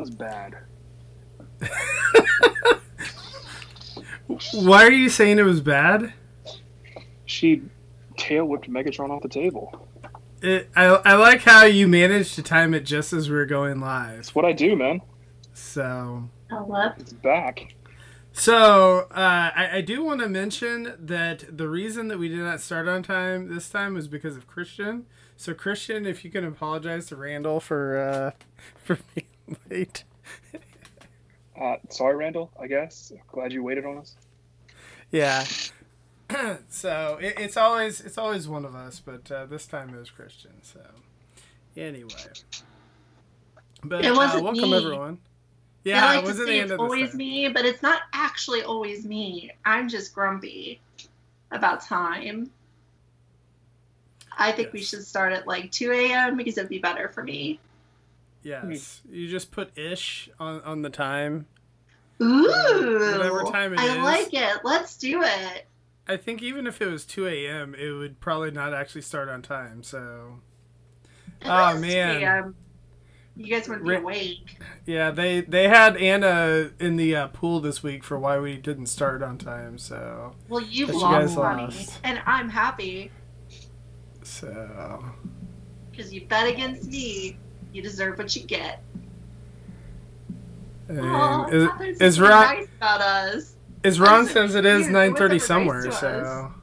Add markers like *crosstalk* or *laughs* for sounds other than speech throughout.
was bad. *laughs* Why are you saying it was bad? She tail whipped Megatron off the table. It, I, I like how you managed to time it just as we were going live. That's what I do, man. So, what? It's back. so uh, I, I do want to mention that the reason that we did not start on time this time was because of Christian. So, Christian, if you can apologize to Randall for uh, *laughs* for being late. *laughs* Uh, sorry, Randall. I guess. Glad you waited on us. Yeah. *clears throat* so it, it's always it's always one of us, but uh, this time it was Christian. So anyway, but It wasn't uh, welcome me. everyone. I Yeah, like it to wasn't say the it's end of always me, but it's not actually always me. I'm just grumpy about time. I think we should start at like 2 a.m. because it'd be better for me. Yes, you just put ish on on the time. Ooh, whatever time it I is. like it. Let's do it. I think even if it was two a.m., it would probably not actually start on time. So Oh, it 2 man. You guys wouldn't be awake. yeah, they they had Anna in the uh, pool this week for why we didn't start on time. So Well, you've you lost money, lost. and I'm happy so because you bet against me. You deserve what you get. Aw, is, is Ron nice about us. is Ron says it is nine thirty nine What's thirty ever nice somewhere. to So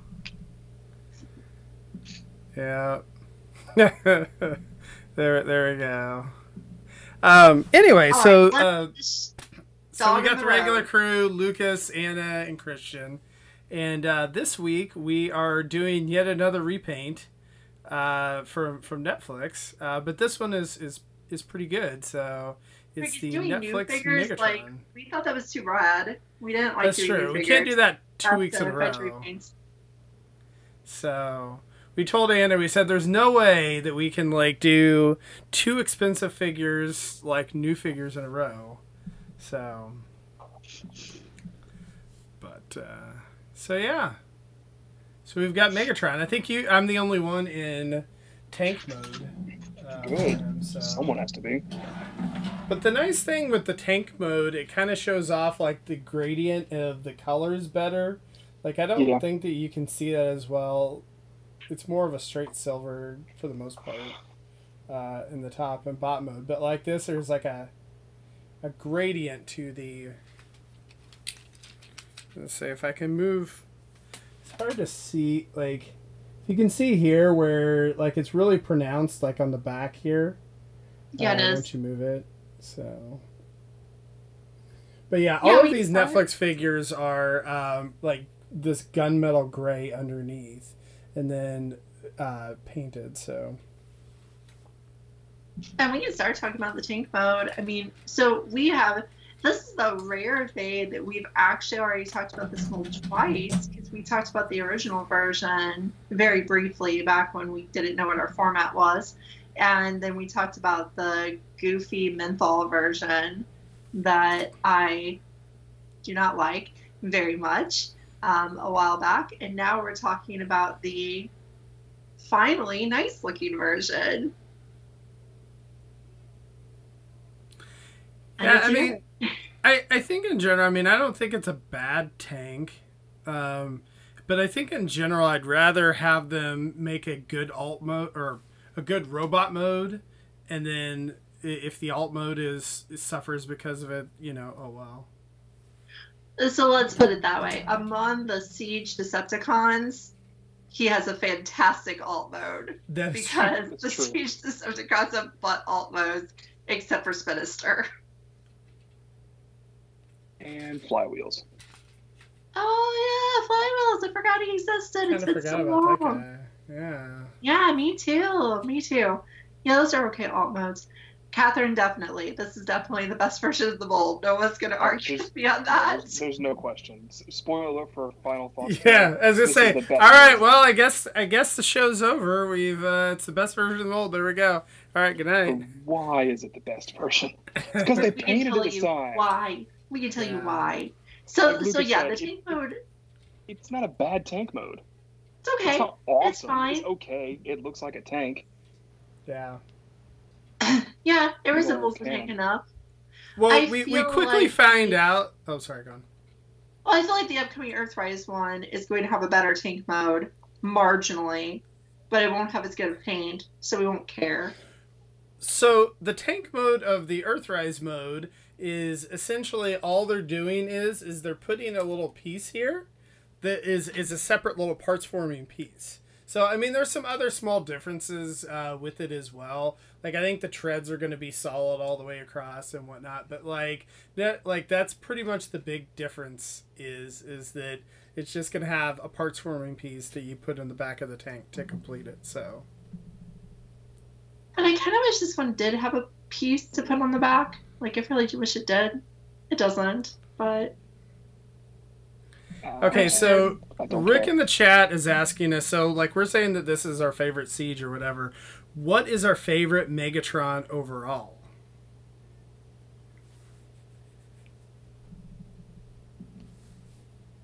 yeah, *laughs* there there we go. Um. Anyway, All so right, uh, So we got the the regular road. crew, Lucas, Anna, and Christian. And uh, this week we are doing yet another repaint uh, from from Netflix. Uh, but this one is is is pretty good. So it's the doing new Netflix figures, Megatron. like, we thought that was too rad. We didn't like That's doing true. We can't do that two That's weeks in a row. So we told Anna, we said there's no way that we can like do two expensive figures like new figures in a row. So, but uh, so yeah. So we've got Megatron. I think you. I'm the only one in tank mode. uh, Good. him, so. Someone has to be. But the nice thing with the tank mode, it kind of shows off like the gradient of the colors better. Like I don't Yeah. think that you can see that as well. It's more of a straight silver for the most part uh, in the top and bot mode. But like this, there's like a a gradient to the. Let's see if I can move. It's hard to see. Like you can see here where like it's really pronounced, like on the back here. Yeah, it uh, is. Once you move it, so. But yeah, Yeah, all of these saw it. Netflix figures are um, like this gunmetal gray underneath, and then uh, painted. So And we can start talking about the tank mode. I mean, so we have this is the rare day that we've actually already talked about this mold twice because we talked about the original version very briefly back when we didn't know what our format was. And then we talked about the goofy menthol version that I do not like very much um, a while back. And now we're talking about the finally nice looking version. Yeah, I mean, I I think in general, I mean, I don't think it's a bad tank, um, but I think in general, I'd rather have them make a good alt mode or a good robot mode, and then if the alt mode is suffers because of it, you know, oh well. So let's put it that way. Among the Siege Decepticons, he has a fantastic alt mode That's because That's the true. Siege Decepticons have butt alt modes except for Spinister. *laughs* And flywheels. Oh yeah, flywheels! I forgot he existed. kind It's of been forgot so about long. that. Yeah. Yeah, me too. Me too. Yeah, those are okay alt modes. Catherine, definitely. This is definitely the best *laughs* version of the mold. No one's going to argue There's- with me on that. There's, there's no question. Spoiler alert for final thoughts. *laughs* Yeah, as I This say. All right, version. well, I guess I guess the show's over. We've uh, it's the best version of the mold. There we go. All right, good But night. why is it the best version? It's Because they *laughs* painted it you aside. why. We can tell you why. So, Like so yeah, said, the it- tank mode. It's not a bad tank mode. It's okay. It's not awesome. fine. It's okay. It looks like a tank. Yeah. *laughs* Yeah, it resembles the can. tank enough. Well, I we, we quickly like find the- out. Oh, sorry, go on. Well, I feel like the upcoming Earthrise one is going to have a better tank mode, marginally, but it won't have as good of paint, so we won't care. So the tank mode of the Earthrise mode is essentially all they're doing is is they're putting a little piece here that is is a separate little parts forming piece. So I mean, there's some other small differences uh, with it as well. Like I think the treads are going to be solid all the way across and whatnot. But like that, like that's pretty much the big difference. Is is that it's just going to have a parts forming piece that you put in the back of the tank to complete it. So And I kind of wish this one did have a piece to put on the back. Like, I really do wish it did. It doesn't, but Uh, okay, so Rick care. in the chat is asking us. So, like, we're saying that this is our favorite siege or whatever. What is our favorite Megatron overall?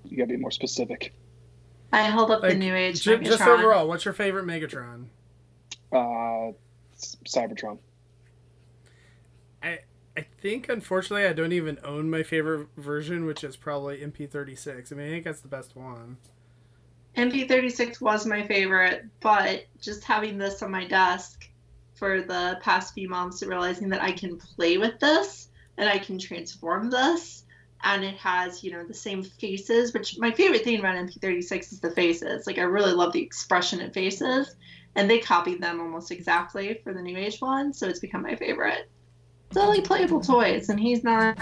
you gotta be more specific. I held up Like, the New Age Ju- just overall, what's your favorite Megatron? Uh, Cybertron. I think unfortunately I don't even own my favorite version, which is probably MP36. I mean, I think that's the best one. MP36 was my favorite, but just having this on my desk for the past few months and realizing that I can play with this and I can transform this and it has, you know, the same faces, which my favorite thing about MP36 is the faces. Like I really love the expression in faces and they copied them almost exactly for the New Age one, so it's become my favorite. Only playable toys and he's not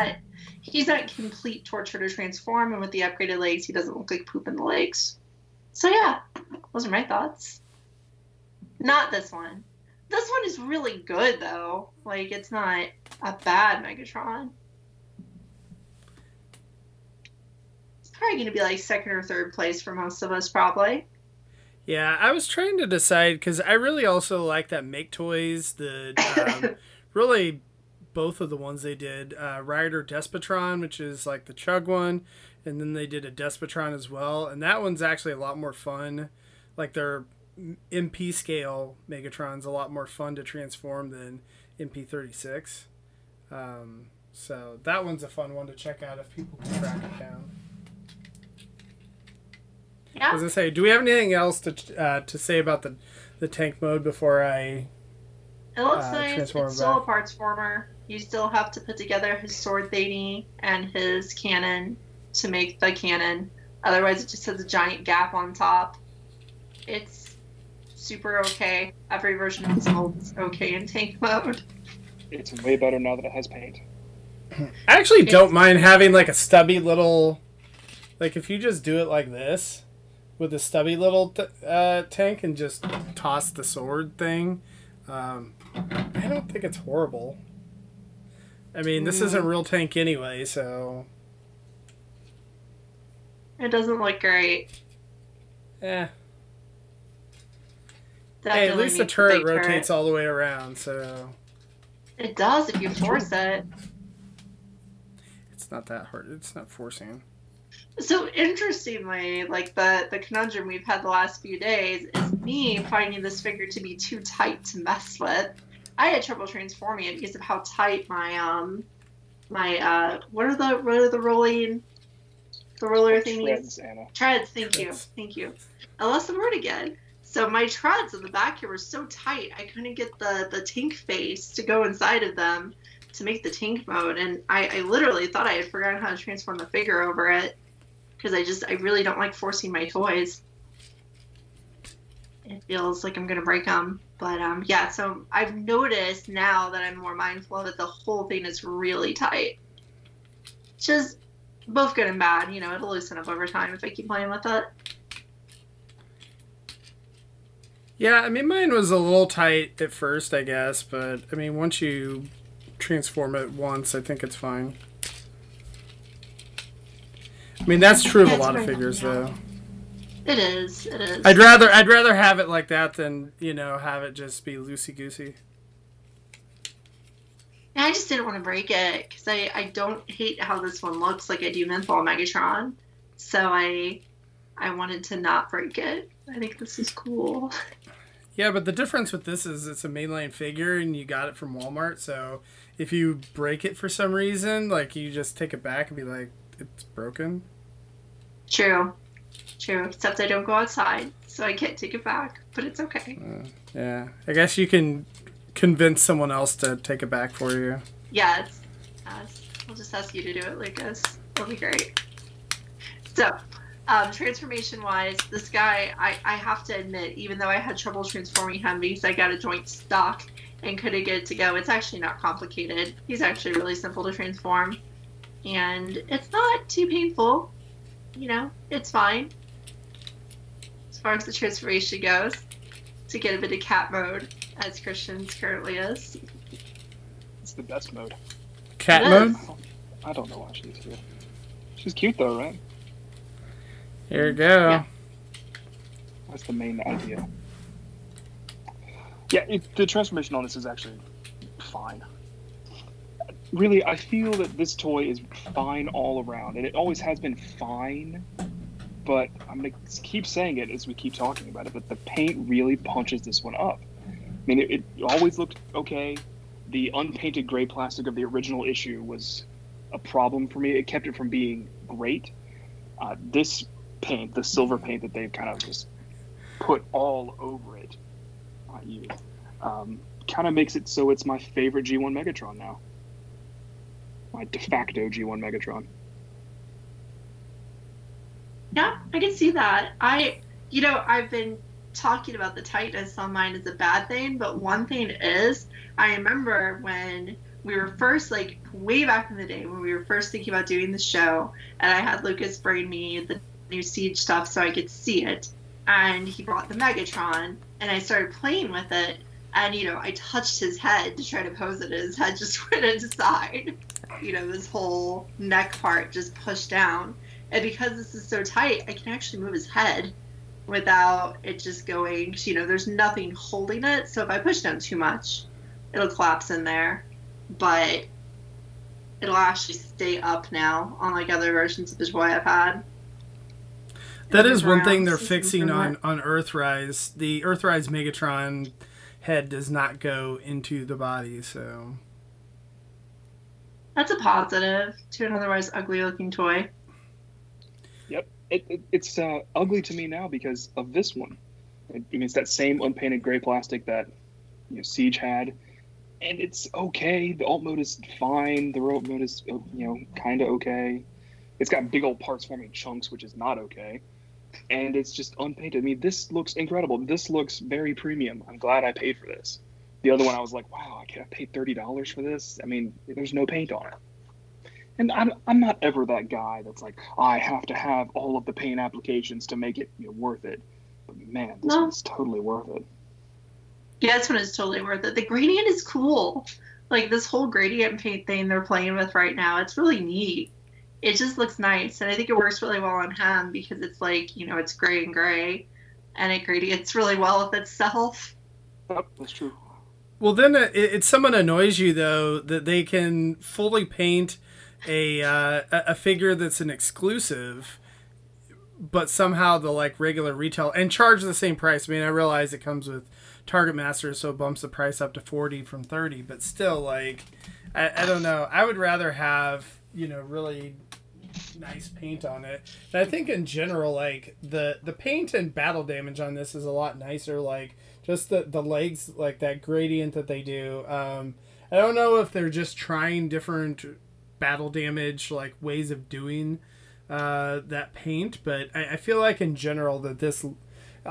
he's not complete torture to transform and with the upgraded legs he doesn't look like poop in the legs. So yeah, those are my thoughts. Not this one. This one is really good though. Like it's not a bad Megatron. It's probably gonna be like second or third place for most of us, probably. Yeah, I was trying to decide because I really also like that Make Toys. The *laughs* um, really both of the ones they did, uh, Rider Despotron, which is like the Chug one, and then they did a Despotron as well, and that one's actually a lot more fun. Like their MP scale Megatron's a lot more fun to transform than MP36. Um, so that one's a fun one to check out if people can track it down. I Yeah. was gonna say, do we have anything else to uh, to say about the the tank mode before I? It looks uh, nice. It's still a parts former. You still have to put together his sword thingy and his cannon to make the cannon. Otherwise, it just has a giant gap on top. It's super okay. Every version of this mold is okay in tank *laughs* mode. It's way better now that it has paint. *laughs* I actually don't mind having like a stubby little, like if you just do it like this, with a stubby little t- uh, tank and just toss the sword thing. Um, I don't think it's horrible. I mean, this isn't real tank anyway, so It doesn't look great. eh. Hey, at least the turret rotates all the way around, so It does if you force it. it's not that hard. It's not forcing. So interestingly, like the the conundrum we've had the last few days is me finding this figure to be too tight to mess with. I had trouble transforming it because of how tight my um my uh what are the what are the rolling the roller thingies Treads, Anna. treads. Thank you, thank you. I lost the word again. So my treads in the back here were so tight, I couldn't get the the tank face to go inside of them to make the tank mode, and I, I literally thought I had forgotten how to transform the figure over it because I just I really don't like forcing my toys. It feels like I'm gonna break them, but um yeah. So I've noticed now that I'm more mindful that. The whole thing is really tight. Just both good and bad. You know, it'll loosen up over time if I keep playing with it. Yeah, I mean, mine was a little tight at first, I guess, but I mean, once you transform it once, I think it's fine. I mean, that's true of a lot of right, figures, yeah. though. It is. It is. I'd rather I'd rather have it like that than you know have it just be loosey goosey. I just didn't want to break it because I, I don't hate how this one looks like I do Menthol Megatron. So I I wanted to not break it. I think this is cool. Yeah, but the difference with this is it's a mainline figure and you got it from Walmart. So if you break it for some reason, like you just take it back and be like, it's broken. True. True. Except I don't go outside, so I can't take it back. But it's okay. Uh, yeah, I guess you can convince someone else to take it back for you. Yes. Yes. I'll just ask you to do it, Lucas. It'll be great. So, um, transformation wise, this guy, I, I have to admit, even though I had trouble transforming him because I got a joint stuck and couldn't get it to go, it's actually not complicated. He's actually really simple to transform. And it's not too painful. You know, it's fine. As far as the transformation goes, to get a bit of cat mode, as Christian's currently is. It's the best mode. Cat mode? I don't know why she's here. She's cute though, right? Here you go. Yeah. That's the main idea. Yeah, it, the transformation on this is actually fine. Really, I feel that this toy is fine all around, and it always has been fine. But I'm gonna keep saying it as we keep talking about it. But the paint really punches this one up. I mean, it, it always looked okay. The unpainted gray plastic of the original issue was a problem for me. It kept it from being great. Uh, this paint, the silver paint that they've kind of just put all over it, not you, um, kind of makes it so it's my favorite G1 Megatron now. My de facto G1 Megatron. Yeah, I can see that. I, you know, I've been talking about the tightness on mine as a bad thing, but one thing is, I remember when we were first, like, way back in the day, when we were first thinking about doing the show, and I had Lucas bring me the new Siege stuff so I could see it, and he brought the Megatron, and I started playing with it, and, you know, I touched his head to try to pose it, and his head *laughs* just went inside. You know, this whole neck part just pushed down. And because this is so tight, I can actually move his head without it just going, you know, there's nothing holding it. So if I push down too much, it'll collapse in there. But it'll actually stay up now, unlike other versions of the toy I've had. That It is moves one thing they're fixing on, on Earthrise. The Earthrise Megatron head does not go into the body, so. That's a positive to an otherwise ugly looking toy. It, it, it's uh, ugly to me now because of this one. I mean, it's that same unpainted gray plastic that you know, Siege had, and it's okay. The alt mode is fine. The rope mode is you know kind of okay. It's got big old parts forming chunks, which is not okay. And it's just unpainted. I mean, this looks incredible. This looks very premium. I'm glad I paid for this. The other one, I was like, wow, I paid thirty dollars for this. I mean, there's no paint on it. And I'm, I'm not ever that guy that's like, I have to have all of the paint applications to make it you know, worth it. But man, this No. one's totally worth it. Yeah, this one is totally worth it. The gradient is cool. Like this whole gradient paint thing they're playing with right now, it's really neat. It just looks nice, and I think it works really well on him because it's like you know it's gray and gray, and it gradients really well with itself. Yep, that's true. Well, then it, it somewhat annoys you though that they can fully paint a uh, a figure that's an exclusive, but somehow the like regular retail and charge the same price. I mean, I realize it comes with Target Master, so it bumps the price up to forty from thirty, but still, like, I, I don't know. I would rather have you know really nice paint on it. And I think in general, like the the paint and battle damage on this is a lot nicer. Like just the the legs, like that gradient that they do. Um, I don't know if they're just trying different battle damage like ways of doing uh, that paint, but I, I feel like in general that this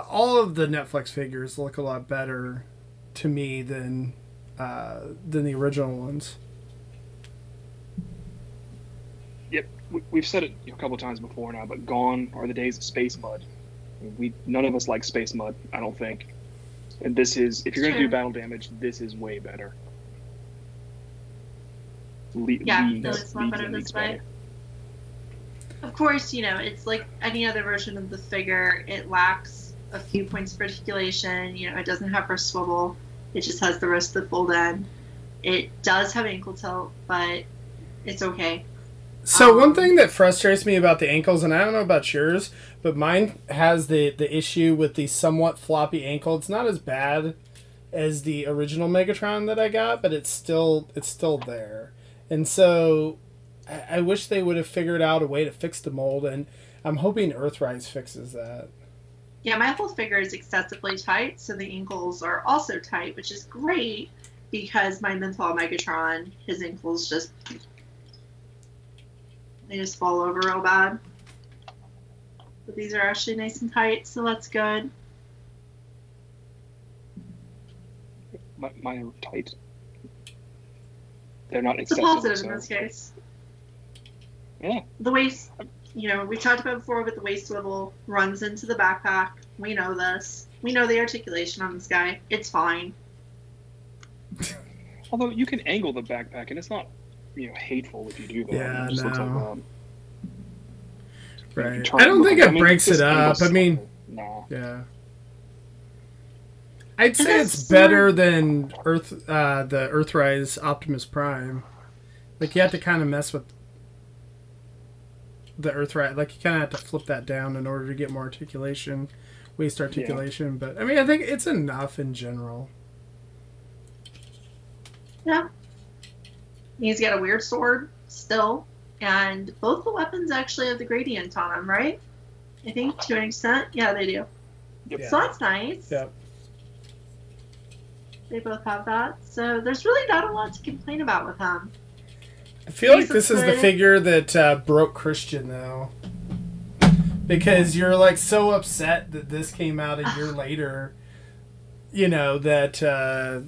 all of the Netflix figures look a lot better to me than uh, than the original ones. Yep, we, we've said it a couple times before now, but gone are the days of space mud. We none of us like space mud, I don't think. And this is, if you're going to do battle damage, this is way better. Le- Yeah, leagues- no, it's a lot leagues better this way. better. Of course, you know it's like any other version of the figure. It lacks a few points of articulation. You know, it doesn't have her swivel. It just has the rest of the fold end. It does have ankle tilt, but it's okay. So one Um, thing that frustrates me about the ankles, and I don't know about yours, but mine has the the issue with the somewhat floppy ankle. It's not as bad as the original Megatron that I got, but it's still it's still there. And so I, I wish they would have figured out a way to fix the mold, and I'm hoping Earthrise fixes that. Yeah, my whole figure is excessively tight, so the ankles are also tight, which is great because my Menthol Megatron, his ankles just they just fall over real bad. But these are actually nice and tight, so that's good. My, mine are tight. They're not It's a positive so- in this case. Yeah. The waist, you know, we talked about before, but the waist swivel runs into the backpack. We know this. We know the articulation on this guy. It's fine. *laughs* Although you can angle the backpack, and it's not, you know, hateful if you do that. Yeah, it just looks like no. that. If you Right. I don't think it breaks it up. angle's I mean, Nah. Yeah. I'd say it's better than Earth, uh, the Earthrise Optimus Prime. Like you have to kind of mess with the Earthrise. Like you kind of have to flip that down in order to get more articulation, waist articulation. But I mean, I think it's enough in general. Yeah. He's got a weird sword still, and both the weapons actually have the gradient on them, right? I think to an extent. Yeah, they do. Yep. So that's nice. Yep. They both have that. So there's really not a lot to complain about with him. I feel like He's a this is the figure that uh, broke Christian though, because you're like so upset that this came out a year *sighs* later. You know that uh,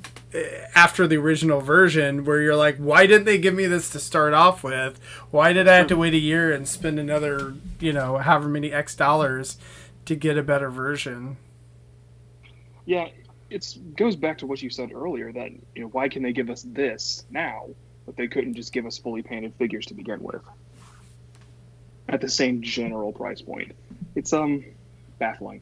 after the original version, where you're like, why didn't they give me this to start off with? Why did I have to wait a year and spend another, you know, however many X dollars to get a better version? Yeah, it's goes back to what you said earlier that you know why can they give us this now, but they couldn't just give us fully painted figures to begin with at the same general price point. It's um baffling.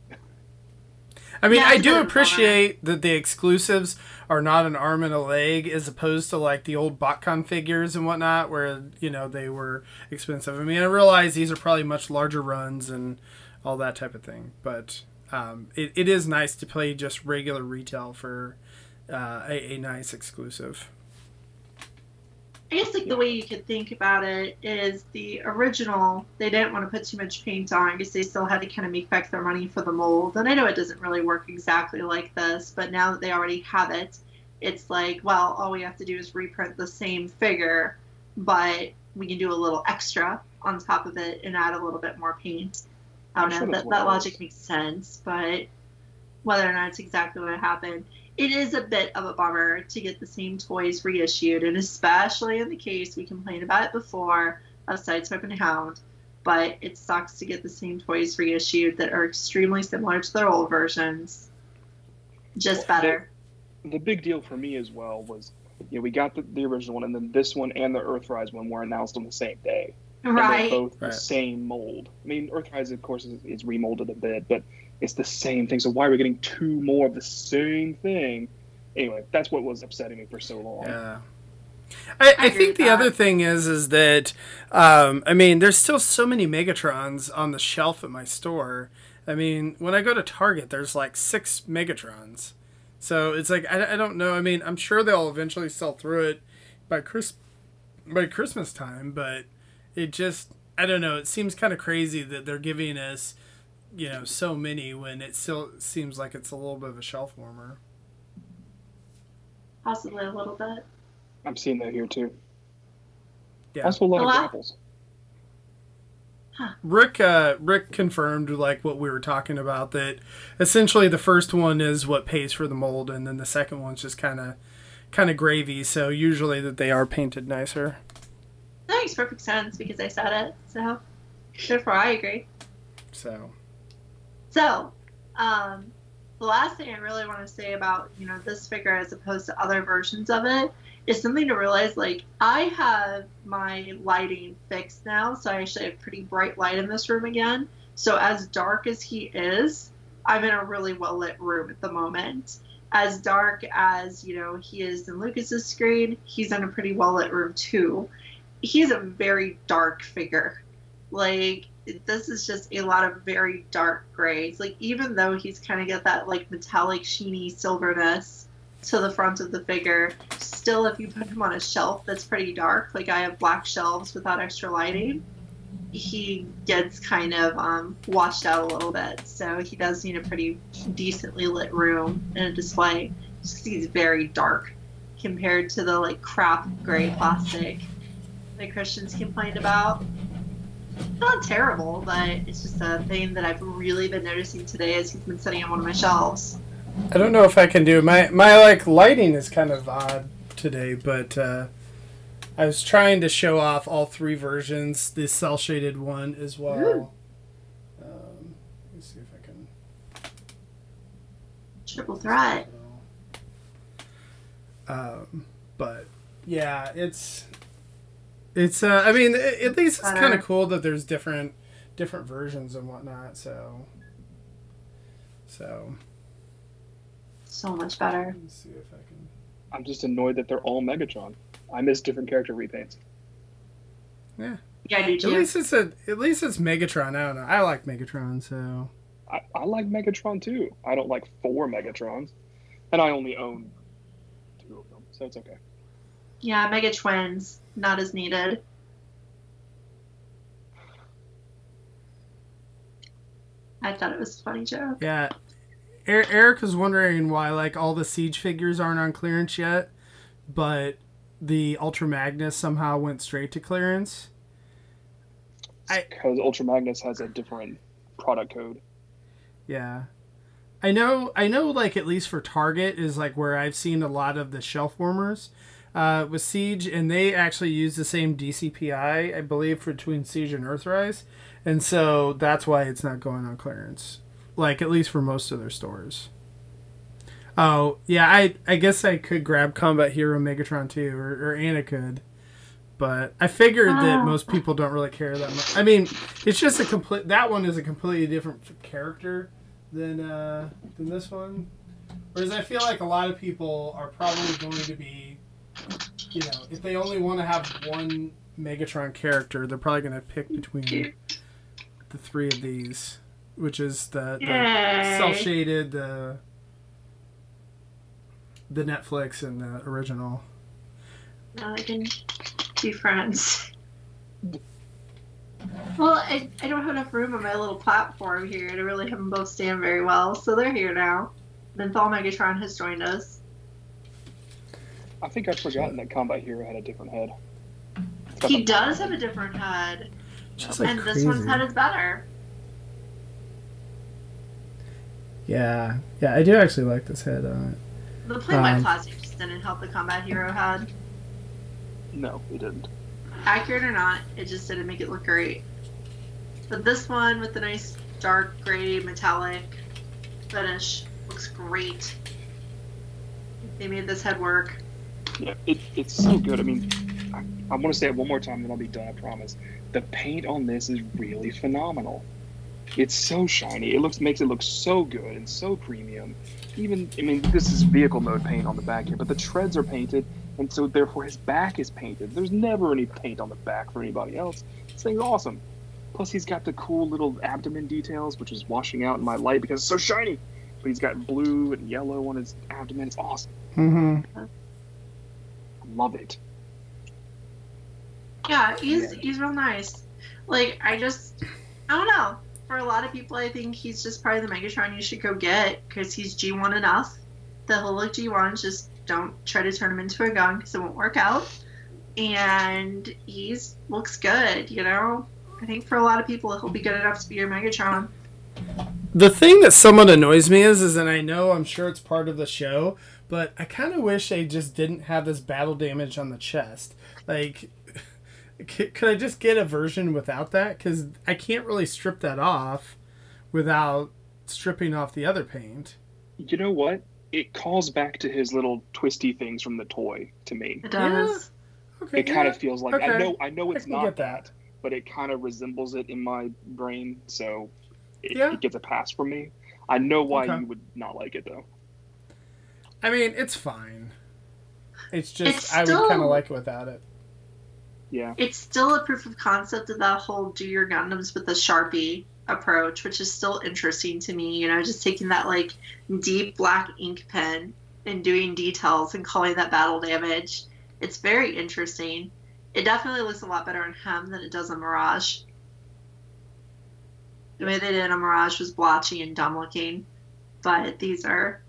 I mean, Yeah, I do a bit of a appreciate that the exclusives are not an arm and a leg as opposed to like the old BotCon figures and whatnot, where you know they were expensive. I mean, I realize these are probably much larger runs and all that type of thing, but um, it, it is nice to play just regular retail for uh, a, a nice exclusive. I guess like the way you could think about it is the original. They didn't want to put too much paint on because they still had to kind of make back their money for the mold. And I know it doesn't really work exactly like this, but now that they already have it, it's like, well, all we have to do is reprint the same figure, but we can do a little extra on top of it and add a little bit more paint. I don't I'm know. that's That, that logic makes sense, but whether or not it's exactly what happened, it is a bit of a bummer to get the same toys reissued, and especially in the case we complained about it before of Sideswipe and Hound. But it sucks to get the same toys reissued that are extremely similar to their old versions, just better. The big deal for me as well was you know we got the, the original one and then this one and the Earthrise one were announced on the same day. And they're Right. both the same mold. I mean, Earthrise, of course, is, is remolded a bit, but it's the same thing. So why are we getting two more of the same thing? Anyway, that's what was upsetting me for so long. Yeah. I, I agree think the that. other thing is is that um, I mean there's still so many Megatrons on the shelf at my store. I mean when I go to Target there's like six Megatrons, so it's like I, I don't know. I mean I'm sure they'll eventually sell through it by Chris by Christmas time, but it just I don't know. It seems kind of crazy that they're giving us you know so many when it still seems like it's a little bit of a shelf warmer. Possibly a little bit. I'm seeing that here too. Yeah. Also, a lot A of lot- grapples. Rick uh, Rick confirmed like what we were talking about that essentially the first one is what pays for the mold and then the second one's just kind of kind of gravy so usually that they are painted nicer That makes perfect sense because I said it. So, therefore, I agree. so So, um, the last thing I really want to say about you know this figure as opposed to other versions of it is something to realize. Like I have my lighting fixed now, so I actually have pretty bright light in this room again. So as dark as he is, I'm in a really well lit room at the moment. As dark as you know he is in Lucas's screen, he's in a pretty well lit room too. He's a very dark figure. Like this is just a lot of very dark grays. Like even though he's kind of got that like metallic sheeny silverness to the front of the figure, still if you put him on a shelf that's pretty dark, like I have black shelves without extra lighting, he gets kind of um, washed out a little bit. So he does need a pretty decently lit room and a display. He's very dark compared to the like crap gray plastic that Christians complained about. Not terrible, but it's just a thing that I've really been noticing today as he's been sitting on one of my shelves. I don't know if I can do my my like lighting is kind of odd today, but uh, I was trying to show off all three versions, the cell shaded one as well. Um, let me see if I can. Triple threat. Um, but yeah, it's it's. Uh, I mean, a- at least it's kind of cool that there's different different versions and whatnot. So so So much better. let me see if I can. I'm just annoyed that they're all Megatron. I miss different character repaints. Yeah, Yeah, I do At least it's a at least it's Megatron. I don't know. I like Megatron, so I, I like Megatron too. I don't like four Megatrons, and I only own two of them, so it's okay. Yeah, Mega Twins, not as needed. I thought it was a funny joke. yeah. Er- Eric was wondering why like all the siege figures aren't on clearance yet, but the Ultra Magnus somehow went straight to clearance. I- Because Ultra Magnus has a different product code. Yeah. I know I know like at least for Target is like where I've seen a lot of the shelf warmers uh, with Siege and they actually use the same DCPI I believe for between Siege and Earthrise. And so that's why it's not going on clearance. Like at least for most of their stores. Oh, yeah, I I guess I could grab Combat Hero Megatron too or, or Anna could. But I figured that Ah. most people don't really care that much. I mean, it's just a complete. That one is a completely different character than uh, than this one. Whereas I feel like a lot of people are probably going to be, you know, if they only want to have one Megatron character, they're probably going to pick between the three of these, which is the, the Yay. cell shaded, the the Netflix, and the original. Now I can be friends. Well, I, I don't have enough room on my little platform here to really have them both stand very well, so they're here now. Then Menthol Megatron has joined us. I think I'd forgotten that Combat Hero had a different head. He does have a different head, Just like and crazy. this one's head is better. Yeah, yeah, I do actually like this head on it. The play by Um, plastic just didn't help the Combat Hero head. No, it didn't. Accurate or not, it just didn't make it look great. But this one with the nice dark gray metallic finish looks great. They made this head work. Yeah, it, it's so good. I mean, I, I want to say it one more time, then I'll be done. I promise. The paint on this is really phenomenal. It's so shiny. It looks makes it look so good and so premium. Even I mean, this is vehicle mode paint on the back here, but the treads are painted, and so therefore his back is painted. There's never any paint on the back for anybody else. This thing's awesome. Plus, he's got the cool little abdomen details, which is washing out in my light because it's so shiny. But he's got blue and yellow on his abdomen. It's awesome. Mm-hmm. I love it. Yeah, he's Yeah. he's real nice. Like I just I don't know. For a lot of people, I think he's just probably the Megatron you should go get because he's G1 enough. The he'll look G1. Just don't try to turn him into a gun because it won't work out. And he's looks good. You know, I think for a lot of people, he'll be good enough to be your Megatron. The thing that somewhat annoys me is, is, and I know I'm sure it's part of the show, but I kind of wish they just didn't have this battle damage on the chest. Like, *laughs* could I just get a version without that? Because I can't really strip that off without stripping off the other paint. You know what? It calls back to his little twisty things from the toy to me. It does. Okay, It kind of feels like I know I know it's can not get that. but it kind of resembles it in my brain, so it, Yeah. it gets a pass from me. I know why Okay. you would not like it though. I mean, it's fine. It's just It's I would kind of like it without it. Yeah. It's still a proof of concept of that whole do your Gundams with the Sharpie approach, which is still interesting to me. You know, just taking that like deep black ink pen and doing details and calling that battle damage. It's very interesting. It definitely looks a lot better on him than it does on Mirage. The way they did on Mirage was blotchy and dumb looking, but these are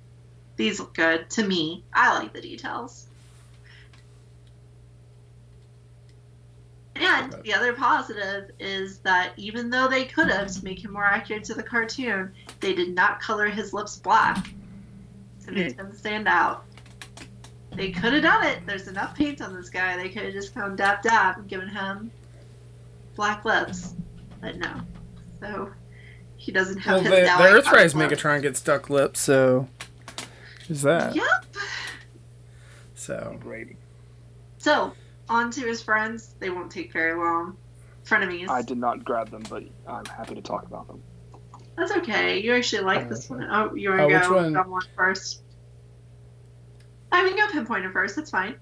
these look good to me. I like the details. And the other positive is that even though they could have to make him more accurate to the cartoon, they did not color his lips black to make hmm. them stand out. They could have done it. There's enough paint on this guy. They could have just gone dab dab and given him black lips, but no. So he doesn't have Well, his the, the Earthrise. Megatron gets stuck lips, so is that Yep. so? Great. So on to his friends. They won't take very long. Frenemies. I did not grab them, but I'm happy to talk about them. That's okay. You actually like this one. Oh, you want Oh, to which go one? dumb one first? I can go pinpointer first. That's fine.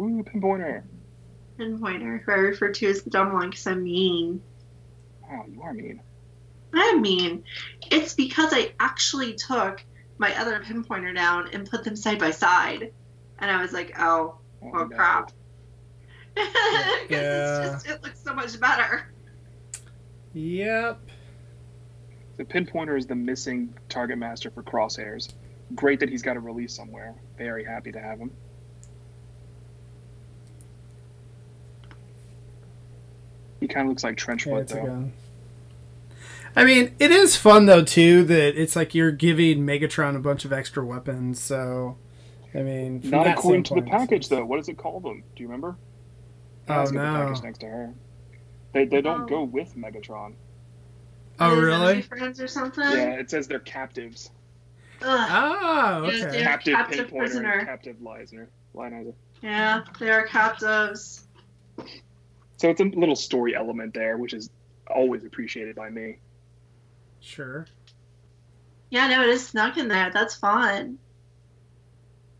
Ooh, pinpointer. Pinpointer, who I refer to as the dumb one because I'm mean. Wow, you are mean. I'm mean. It's because I actually took my other pinpointer down and put them side by side, and I was like, oh, Oh, oh no. crap. *laughs* Because Yeah. it's just it looks so much better. Yep. The pinpointer is the missing target master for crosshairs. Great that he's got a release somewhere. Very happy to have him. He kind of looks like Yeah, Trenchfoot, it's a though. Gun. I mean, it is fun though too that it's like you're giving Megatron a bunch of extra weapons. So, I mean, from Not that according to the package, though. What does it call them? Do you remember? Oh Let's the no! package next to her. They, they don't Oh. go with Megatron. Oh His really? Friends or something. Yeah, it says they're captives. Ugh. Oh Yeah, okay. They're captive captive prisoner. captive lionizer. lionizer. Yeah, they are captives. So it's a little story element there, which is always appreciated by me. Sure. Yeah, no, it is snuck in there. That's fun.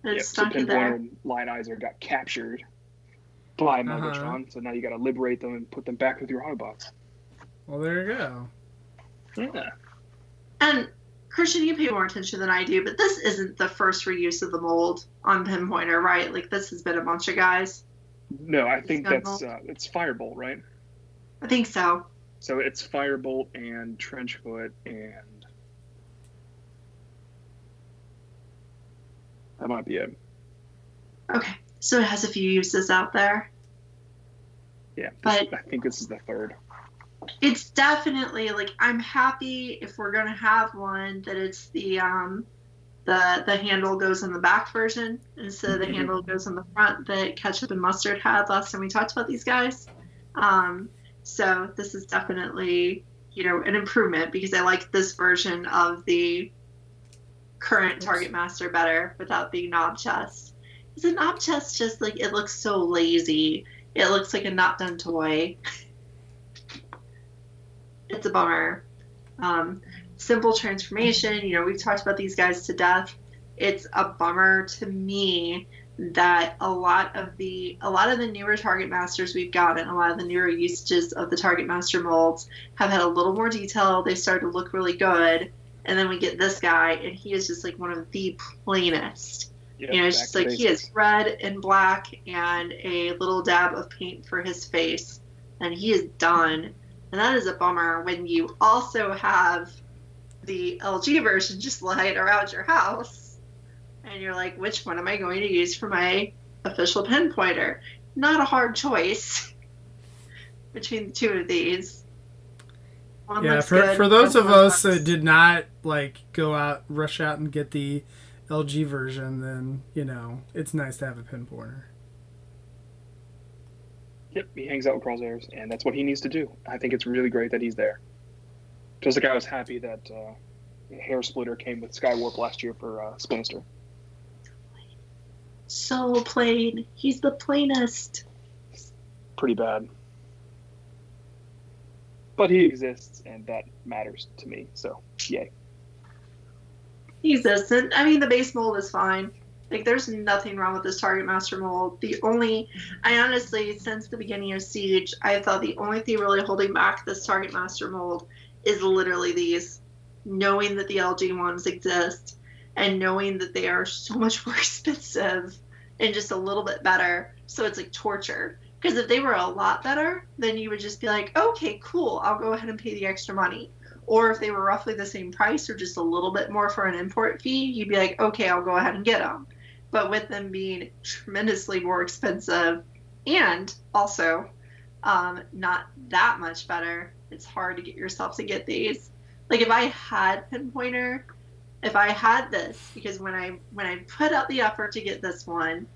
It's Yep, so stuck in Pinpointer there. and Lionizer got captured by Uh-huh. Megatron, so now you got to liberate them and put them back with your Autobots. Well, there you go. Yeah. And Christian, you pay more attention than I do, but this isn't the first reuse of the mold on Pinpointer, right? Like this has been a bunch of guys. No, I think that's uh, it's Firebolt, right? I think so. So it's Firebolt and Trenchfoot and that might be it. Okay, so it has a few uses out there. Yeah, But- I think this is the third. It's definitely like I'm happy if we're gonna have one that it's the um the the handle goes in the back version instead of the Mhm. handle goes in the front that ketchup and mustard had last time we talked about these guys. Um, so this is definitely you know an improvement because I like this version of the current target master better without being knob chest. Is a knob chest just like it looks so lazy? It looks like a not done toy. it's a bummer. Um, simple transformation. You know, we've talked about these guys to death. It's a bummer to me that a lot of the a lot of the newer target masters we've gotten, a lot of the newer usages of the target master molds have had a little more detail. They start to look really good, and then we get this guy, and he is just like one of the plainest. Yep, you know, it's just like he is red and black and a little dab of paint for his face, and he is done. And that is a bummer when you also have the LG version just lying around your house, and you're like, which one am I going to use for my official pinpointer? Not a hard choice *laughs* between the two of these. One Yeah, for good, for those one of us looks- that did not like go out, rush out and get the LG version, then you know it's nice to have a pinpointer. Yep, he hangs out with crosshairs, and that's what he needs to do. I think it's really great that he's there. Just like I was happy that uh, Hair Splitter came with Skywarp last year for uh, Spinster. So plain. He's the plainest. Pretty bad. But he exists, and that matters to me, so yay. He He's innocent. I mean, the base mold is fine. Like, there's nothing wrong with this Target Master mold. The only, I honestly, since the beginning of Siege, I thought the only thing really holding back this Target Master mold is literally these. Knowing that the LG ones exist and knowing that they are so much *laughs* more expensive and just a little bit better. So it's like torture. Because if they were a lot better, then you would just be like, okay, cool, I'll go ahead and pay the extra money. Or if they were roughly the same price or just a little bit more for an import fee, you'd be like, okay, I'll go ahead and get them. But with them being tremendously more expensive and also um, not that much better, it's hard to get yourself to get these. Like if I had Pinpointer, if I had this, because when I when I put out the effort to get this one,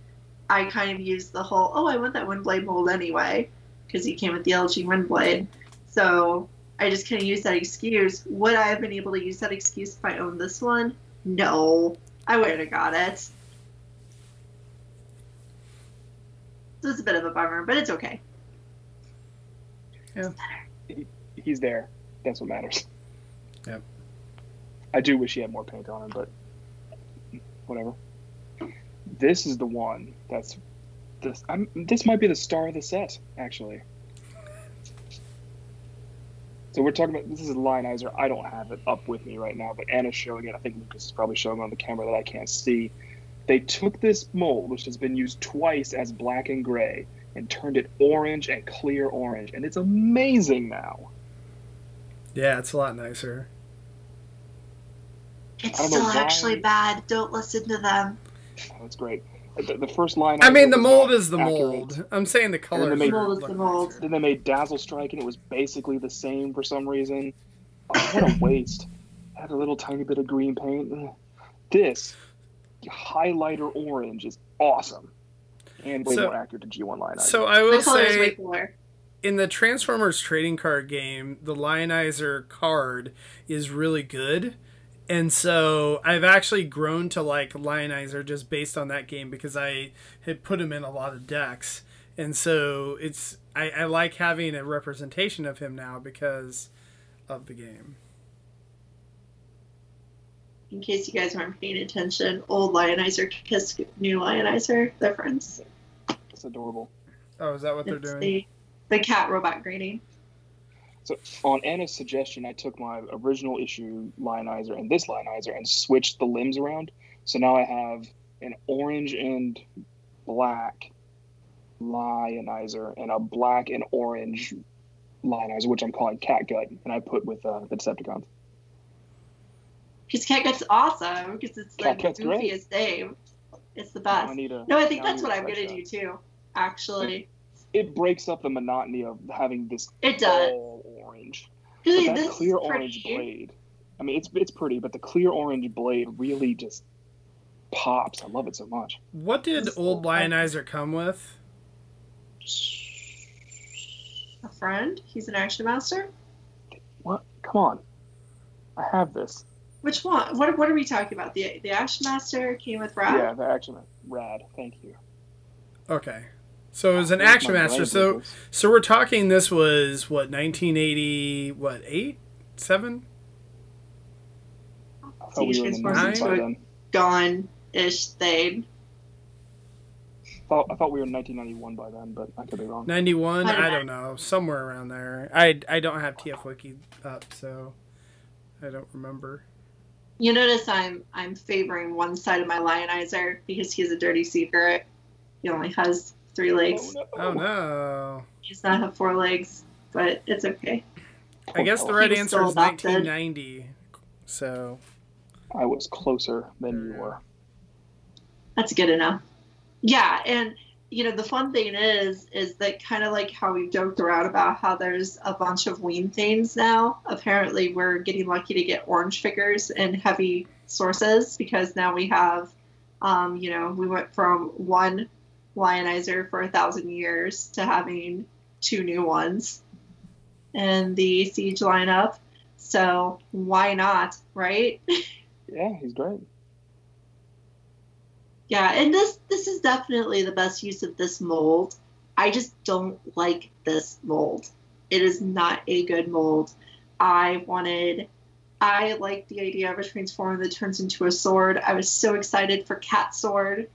I kind of used the whole, oh, I want that Windblade mold anyway, because he came with the LG Windblade. So I just kind of used that excuse. Would I have been able to use that excuse if I owned this one? No, I wouldn't have got it. So it's a bit of a bummer, but it's okay. Yeah. He's there. That's what matters. Yep. I do wish he had more paint on him, but whatever. This is the one that's this. I'm, this might be the star of the set, actually. So we're talking about this is a Lionizer. I don't have it up with me right now, but Anna's showing it. I think Lucas is probably showing on the camera that I can't see. They took this mold, which has been used twice as black and gray, and turned it orange and clear orange, and it's amazing now. Yeah, it's a lot nicer. It's I don't know still why- actually bad. Don't listen to them. Oh, that's great. The, the first line. I mean, the mold is the accurate. mold. I'm saying the color. they made- Mold is the mold. Then they made Dazzle Strike, and it was basically the same for some reason. Oh, what a waste! Had a little tiny bit of green paint. Ugh. This highlighter orange is awesome, and way So- more accurate to G1 line. So item. I will The color is way say, in the Transformers trading card game, the Lionizer card is really good. And so I've actually grown to like Lionizer just based on that game because I had put him in a lot of decks. And so it's I, I like having a representation of him now because of the game. In case you guys aren't paying attention, old Lionizer kissed new Lionizer. They're friends. it's adorable. Oh, is that what they're doing? the, the cat robot grading. So on Anna's suggestion, I took my original issue Lionizer and this Lionizer and switched the limbs around. So now I have an orange and black Lionizer and a black and orange Lionizer, which I'm calling Catgut, and I put with uh, the Decepticons. Because Catgut's awesome. Because it's like the Catgut's great. goofiest name. It's the best. need a, No, I think that's need what I'm gonna do too. Actually, It breaks up the monotony of having this it does. All orange. Because this that clear is orange blade. I mean, it's it's pretty, but the clear orange blade really just pops. I love it so much. What did This old whole- Lionizer come with? A friend? He's an action master. What? Come on. I have this. Which one? What? What are we talking about? The the action master came with Rad. Yeah, the action rad. Thank you. Okay. So it was an oh, action master. So so we're talking this was what 1980 what 8 7 I thought we were in the Siege Nine? nineties by then. gone-ish thing. Thought, I thought we were in 1991 by then, but I could be wrong. 91 I don't I don't know somewhere around there. I I don't have TF wiki up so I don't remember. You notice I'm I'm favoring one side of my Lionizer because he's a dirty secret. He only has three legs. no. Oh no. He does not have four legs, but it's okay. I guess the right answer still is 1990. So I was closer than you were. That's good enough. Yeah, and you know the fun thing is is that kind of like how we've joked around about how there's a bunch of ween things now. Apparently, we're getting lucky to get orange figures and heavy sources because now we have, um, you know, we went from one lionizer for a thousand years to having two new ones in the siege lineup. So why not, right? *laughs* Yeah, he's great. Yeah, and this this is definitely the best use of this mold. I just don't like this mold. It is not a good mold. I wanted I like the idea of a transformer that turns into a sword. I was so excited for Cat Sword,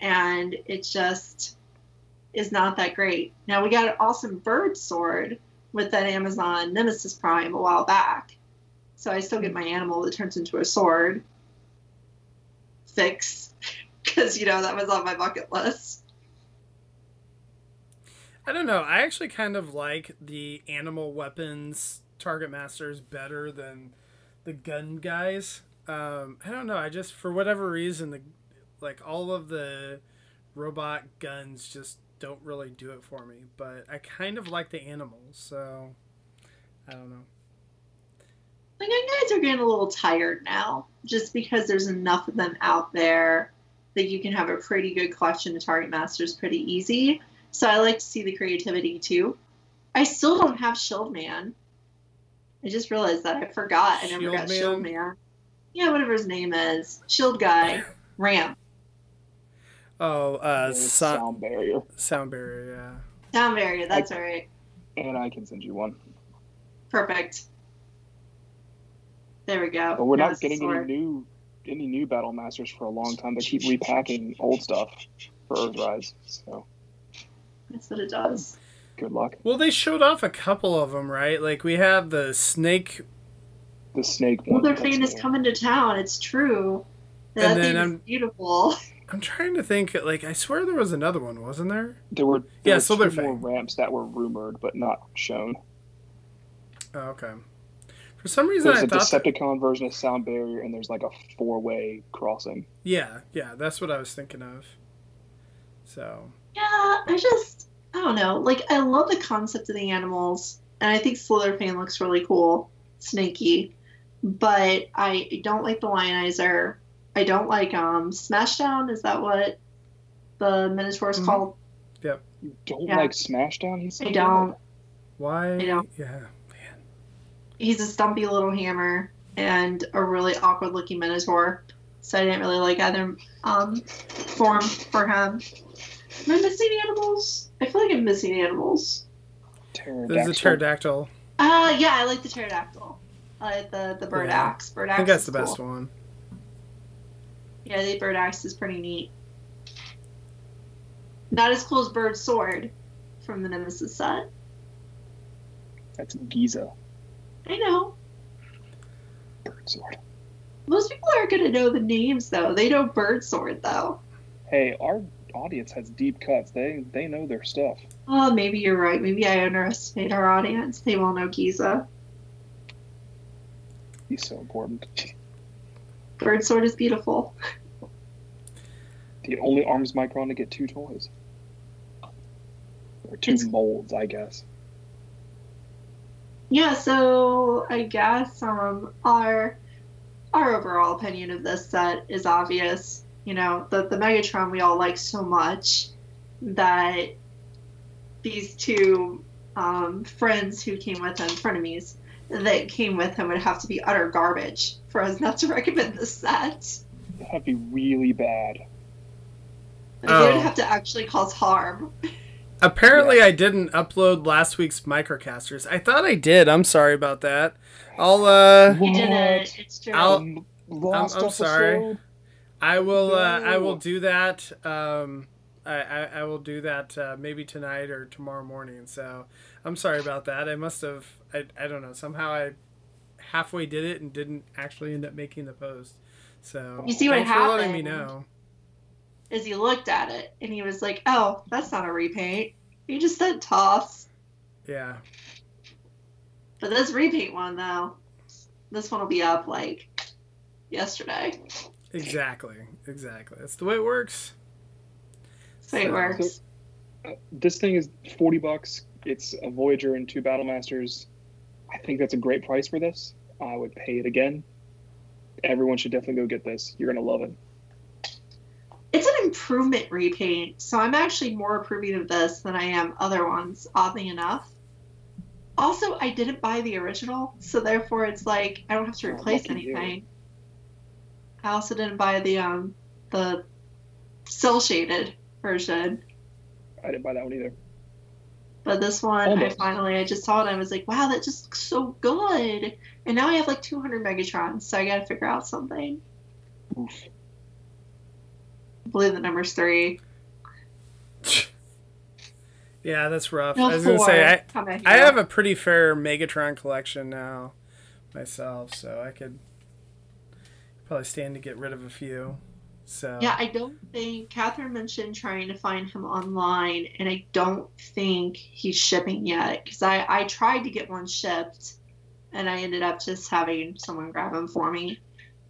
and it just is not that great. Now we got an awesome bird sword with that Amazon Nemesis Prime a while back. So I still get my animal that turns into a sword fix *laughs* because you know that was on my bucket list. I don't know. I actually kind of like the animal weapons target masters better than the gun guys. Um, I don't know. I just for whatever reason the like all of the robot guns just don't really do it for me. But I kind of like the animals, so I don't know. The I guys are getting a little tired now, just because there's enough of them out there that you can have a pretty good collection of target masters pretty easy. So I like to see the creativity too. I still don't have Shield Man. I just realized that I forgot. I never Shield got Man? Shield Man. Yeah, whatever his name is. Shield guy. *laughs* Ram. Oh, uh, It's so- sound barrier, sound barrier. Yeah. Sound barrier, that's all right. and I can send you one. Perfect. There we go. But we're Now not it's getting any new any new battle masters for a long time. They keep *laughs* repacking old stuff for Earthrise. So That's what it does. good luck. Well, they showed off a couple of them, right? Like we have the snake. The snake one. Mother that's Fane is coming to town. It's true. That And then I'm- beautiful. *laughs* I'm trying to think. Like I swear there was another one, wasn't there? There were there Yeah, were so two they're more ramps that were rumored but not shown. Oh, okay. For some reason, There's I a thought. that- Decepticon version of Sound Barrier, and there's like a four-way crossing. yeah, yeah, that's what I was thinking of. So Yeah, I just I don't know. Like I love the concept of the animals, and I think Slitherfane looks really cool, snaky. But I don't like the Lionizer. I don't like um Smashdown. Is that what the Minotaur is Mhm. called? Yep. You don't Yeah. like Smashdown? He's I don't. why? I don't. Yeah. Man. He's a stumpy little hammer and a really awkward looking Minotaur. So I didn't really like either um form for him. Am I missing animals? I feel like I'm missing animals. There's a Pterodactyl. pterodactyl. Uh, yeah, I like the pterodactyl. I like the the bird Yeah. axe. Bird I axe. think that's is the best one. Yeah, the bird axe is pretty neat. Not as cool as bird sword from the Nemesis set. That's Giza. I know. Bird sword. Most people aren't gonna know the names though. They know bird sword though. Hey, our audience has deep cuts. They they know their stuff. Oh, maybe you're right. Maybe I underestimate our audience. They will know Giza. He's so important. *laughs* Bird sword is beautiful. *laughs* The only arms micron to get two toys. Or two It's- molds, I guess. Yeah, so I guess um our our overall opinion of this set is obvious. You know, the the Megatron we all like so much that these two um, friends who came with him, frenemies that came with him, would have to be utter garbage for us not to *laughs* recommend this set. That'd be really bad. Like, Oh. They would have to actually cause harm. *laughs* Apparently, I didn't upload last week's microcasters. I thought I did. I'm sorry about that. I'll uh, You did What? it. It's true. I'll- Um, lost I'm sorry. I will. Uh, I will do that. Um, I, I, I will do that uh, maybe tonight or tomorrow morning. So I'm sorry about that. I must have. I, I don't know. Somehow I halfway did it and didn't actually end up making the post. So You see what thanks for letting me know. Is he looked at it and he was like, "Oh, that's not a repaint." He just said toss. Yeah. But this repaint one though, this one will be up like yesterday. Exactly. Exactly. That's the way it works. So it So- works. Uh, this thing is 40 bucks. It's a Voyager and two Battle Masters. I think that's a great price for this. I would pay it again. Everyone should definitely go get this. You're going to love it. Improvement repaint, so I'm actually more approving of this than I am other ones, oddly enough. Also, I didn't buy the original, so therefore it's like I don't have to Oh, replace you. anything. I also didn't buy the um the cell shaded version. I didn't buy that one either. But this one, I finally, I just saw it and I was like, wow, that just looks so good. And now I have like 200 Megatrons, so I gotta figure out something. Oof. I believe the number's three. *laughs* Yeah, that's rough. No, I was gonna say I, I have a pretty fair Megatron collection now myself, so I could probably stand to get rid of a few. So Yeah, I don't think Catherine mentioned trying to find him online, and I don't think he's shipping yet because I, I tried to get one shipped, and I ended up just having someone grab him for me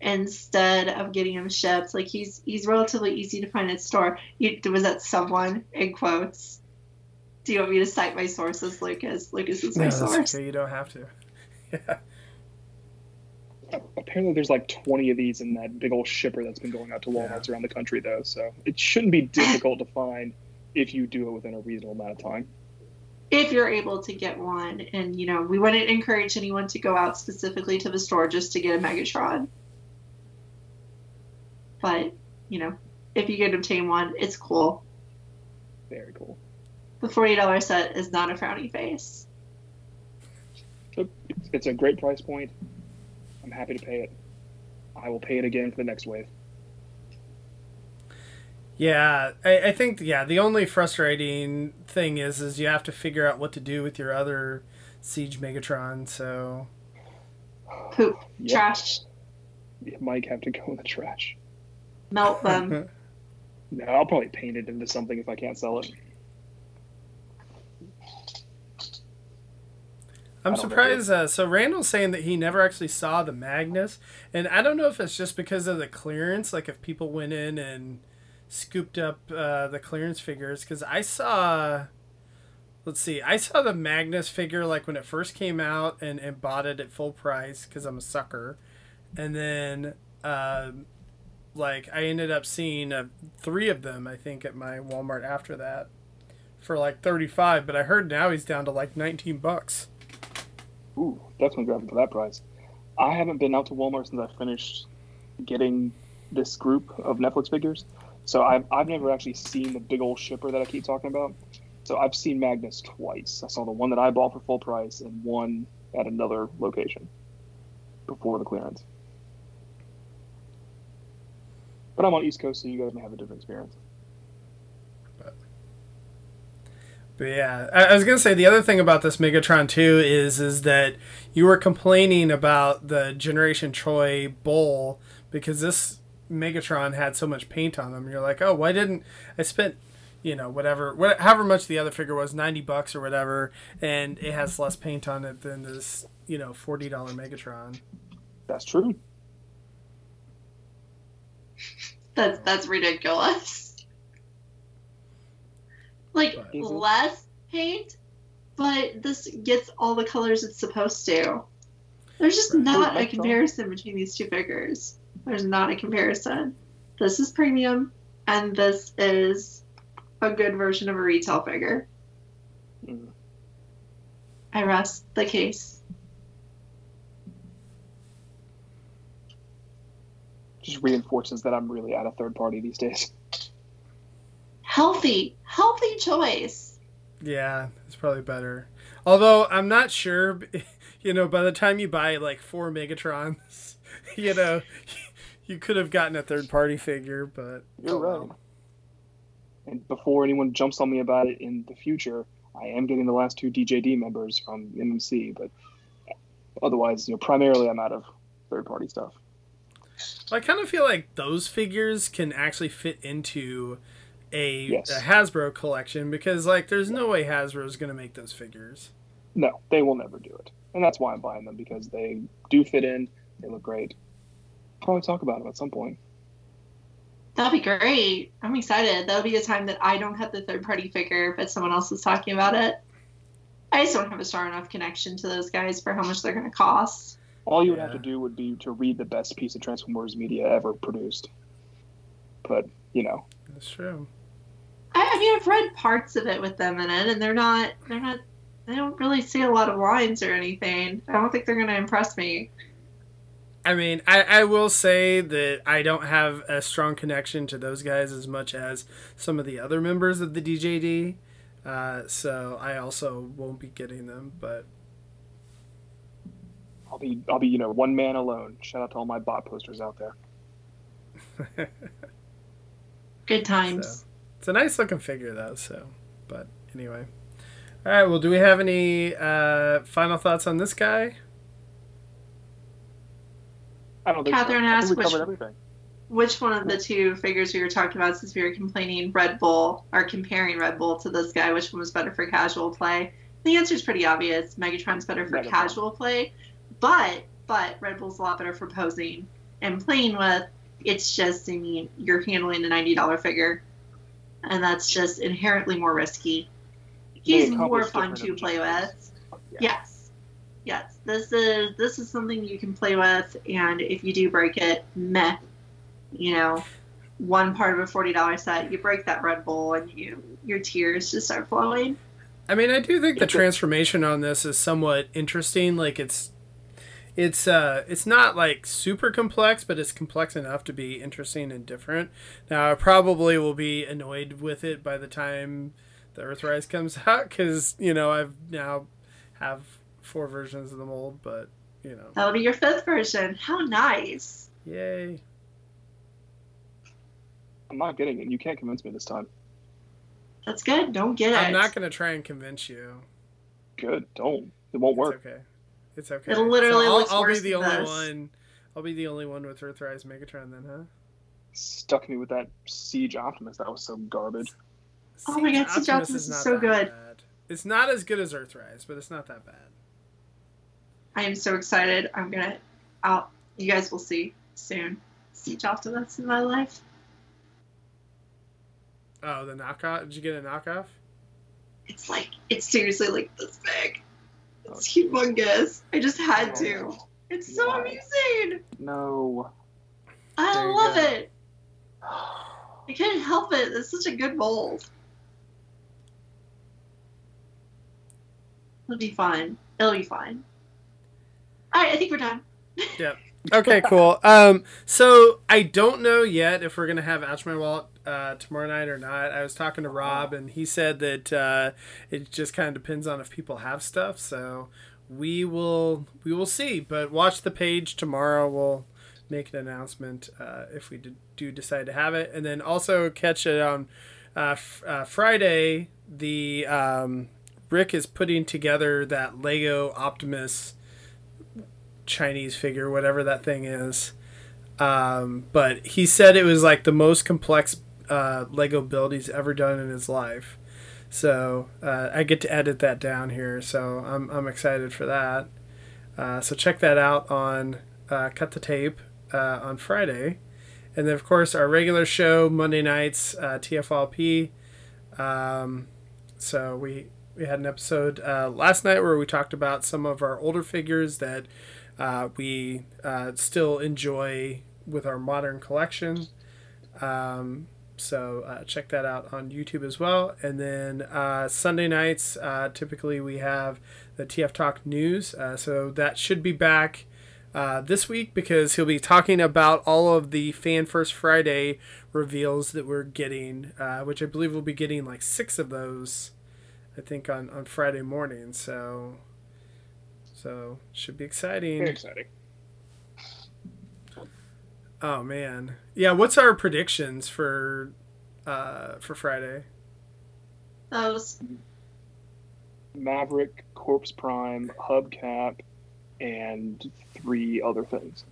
instead of getting him shipped. Like he's he's relatively easy to find at store. You, was that someone in quotes? Do you want me to cite my sources, Lucas? Lucas is my no, source. okay. You don't have to. Yeah. *laughs* Apparently, there's like 20 of these in that big old shipper that's been going out to Walmarts around the country, though. So it shouldn't be difficult to find if you do it within a reasonable amount of time. if you're able to get one and you know we wouldn't encourage anyone to go out specifically to the store just to get a megatron but you know if you can obtain one it's cool Very cool. the $40 set is not a frowny face it's, it's a great price point. I'm happy to pay it. I will pay it again for the next wave. Yeah, I, I think yeah. The only frustrating thing is, is you have to figure out what to do with your other Siege Megatron. So poop Yep. trash It might have to go in the trash. Melt them *laughs* No, I'll probably paint it into something if I can't sell it. I'm I don't know. surprised. Uh, so Randall's saying that he never actually saw the Magnus, and I don't know if it's just because of the clearance. Like if people went in and scooped up uh, the clearance figures, because I saw. Let's see. I saw the Magnus figure like when it first came out and, and bought it at full price because I'm a sucker, and then um, like I ended up seeing uh, three of them I think at my Walmart after that for like 35 but I heard now he's down to like 19 bucks. Ooh, definitely grab it for that price. I haven't been out to Walmart since I finished getting this group of Netflix figures. So I've, I've never actually seen the big old shipper that I keep talking about. So I've seen Magnus twice. I saw the one that I bought for full price and one at another location before the clearance. But I'm on East Coast, so you guys may have a different experience. But yeah, I, I was gonna say the other thing about this Megatron 2 is is that you were complaining about the Generation Troy bowl because this Megatron had so much paint on them. You're like, oh, why didn't I spent, you know, whatever, what, however much the other figure was, ninety bucks or whatever, and it has less paint on it than this, you know, forty dollar Megatron. That's true. *laughs* that's that's ridiculous. Like Is less paint but this gets all the colors it's supposed to. There's just Right. not a comparison between these two figures. There's not a comparison. This is premium and this is a good version of a retail figure. Mm. i rest the case Just reinforces that I'm really at a third party these days. healthy healthy choice Yeah, it's probably better. Although I'm not sure, *laughs* you know, by the time you buy like four Megatrons, *laughs* you know, *laughs* you could have gotten a third party figure, but You're oh right. And before anyone jumps on me about it in the future, I am getting the last two DJD members from MMC, but otherwise, you know, primarily I'm out of third party stuff. I kind of feel like those figures can actually fit into a, Yes. a Hasbro collection because like there's no way Hasbro is going to make those figures. No, they will never do it. And that's why I'm buying them because they do fit in, they look great. Probably talk about them at some point. That'd be great. I'm excited. That'll be a time that I don't have the third party figure, but someone else is talking about it. I just don't have a strong enough connection to those guys for how much they're going to cost. All you would have to do would be to read the best piece of Transformers media ever produced. But, you know, That's true. I, I mean, I've read parts of it with them in it, and they're not, they're not, they don't really see a lot of lines or anything. I don't think they're going to impress me. I mean, I, I will say that I don't have a strong connection to those guys as much as some of the other members of the DJD. Uh, so I also won't be getting them, but I'll be I'll be you know one man alone. Shout out to all my bot posters out there. *laughs* Good times. So, it's a nice looking figure though. So, but anyway, all right. Well, do we have any uh, final thoughts on this guy? I don't think Catherine so. I asked think we which- everything. Which one of the two figures we were talking about, since we were complaining Red Bull or comparing Red Bull to this guy, which one was better for casual play? The answer is pretty obvious. Megatron's better for Megatron. casual play, but but Red Bull's a lot better for posing and playing with. It's just, I mean, you're handling a ninety dollar figure, and that's just inherently more risky. He's more fun to play with. Yeah. Yes. Yes. This is this is something you can play with and if you do break it, meh. You know, one part of a forty dollar set, you break that Red Bull and you your tears just start flowing. I mean, I do think the transformation on this is somewhat interesting. Like it's it's uh it's not like super complex, but it's complex enough to be interesting and different. Now, I probably will be annoyed with it by the time the Earthrise comes *laughs* out cuz, you know, I've now have four versions of the mold, but, you know, That'll be your fifth version. How nice. yay. I'm not getting it. You can't convince me this time. That's good. Don't get it. I'm not going to try and convince you. Good. Don't. It won't It's work. okay. It's okay. It literally So I'll, looks I'll be the than only this. one. I'll be the only one with Earthrise Megatron then, huh? Stuck me with that Siege Optimus. That was so garbage. Oh my God, Siege Optimus is so good. bad. It's not as good as Earthrise, but it's not that bad. I am so excited. I'm gonna I'll. you guys will see soon. Siege Optimus in my life. Oh, the knockoff? Did you get a knockoff? It's like it's seriously like this big. It's humongous. I just had to. It's so Why? amazing. No. I There you love go. it. I couldn't help it. It's such a good mold. It'll be fine. It'll be fine. All right, I think we're done. Yep. Okay, cool. Um, so I don't know yet if we're gonna have Ouch My Wallet uh, tomorrow night or not. I was talking to Rob, and he said that uh, it just kind of depends on if people have stuff. So we will we will see. But watch the page tomorrow. We'll make an announcement uh, if we do, do decide to have it, and then also catch it on uh, f- uh, Friday. The um, Rick is putting together that Lego Optimus Chinese figure, whatever that thing is. Um, but he said it was like the most complex uh, Lego build he's ever done in his life. So uh, I get to edit that down here. So I'm, I'm excited for that. Uh, so check that out on uh, Cut the Tape uh, on Friday. And then, of course, our regular show, Monday nights, uh, TFLP. Um, so we, we had an episode last night where we talked about some of our older figures that we still enjoy with our modern collection. Um, so uh, check that out on YouTube as well. And then uh, Sunday nights, uh, typically we have the TF Talk News. Uh, so that should be back uh, this week because he'll be talking about all of the Fan First Friday reveals that we're getting, uh, which I believe we'll be getting like six of those, I think, on, on Friday morning. So. So should be exciting. Very exciting. Oh man, yeah. What's our predictions for uh, for Friday? Those. Maverick, Corpse Prime, Hubcap, and three other things.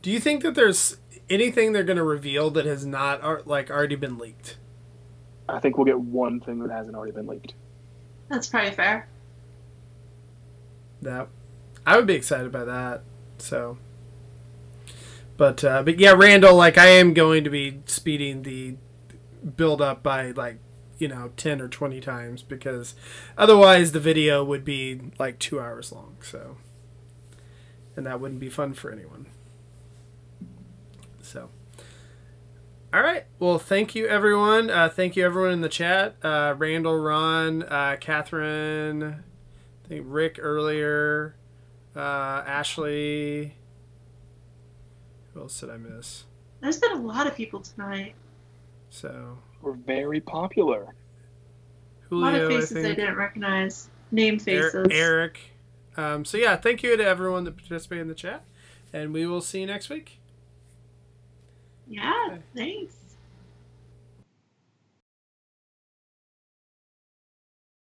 Do you think that there's anything they're going to reveal that has not ar- like already been leaked? I think we'll get one thing that hasn't already been leaked. That's probably fair. That I would be excited by that. So, but uh, but yeah, Randall, like I am going to be speeding the build up by like you know ten or twenty times because otherwise the video would be like two hours long. So, and that wouldn't be fun for anyone. So. All right. Well, thank you, everyone. Uh, thank you, everyone in the chat. Uh, Randall, Ron, uh, Catherine, I think Rick earlier, uh, Ashley. Who else did I miss? There's been a lot of people tonight. So, We're very popular. A lot of faces I, think. didn't recognize. Name Er- faces. Eric. Um, so yeah, thank you to everyone that participated in the chat, and we will see you next week. Yeah, thanks.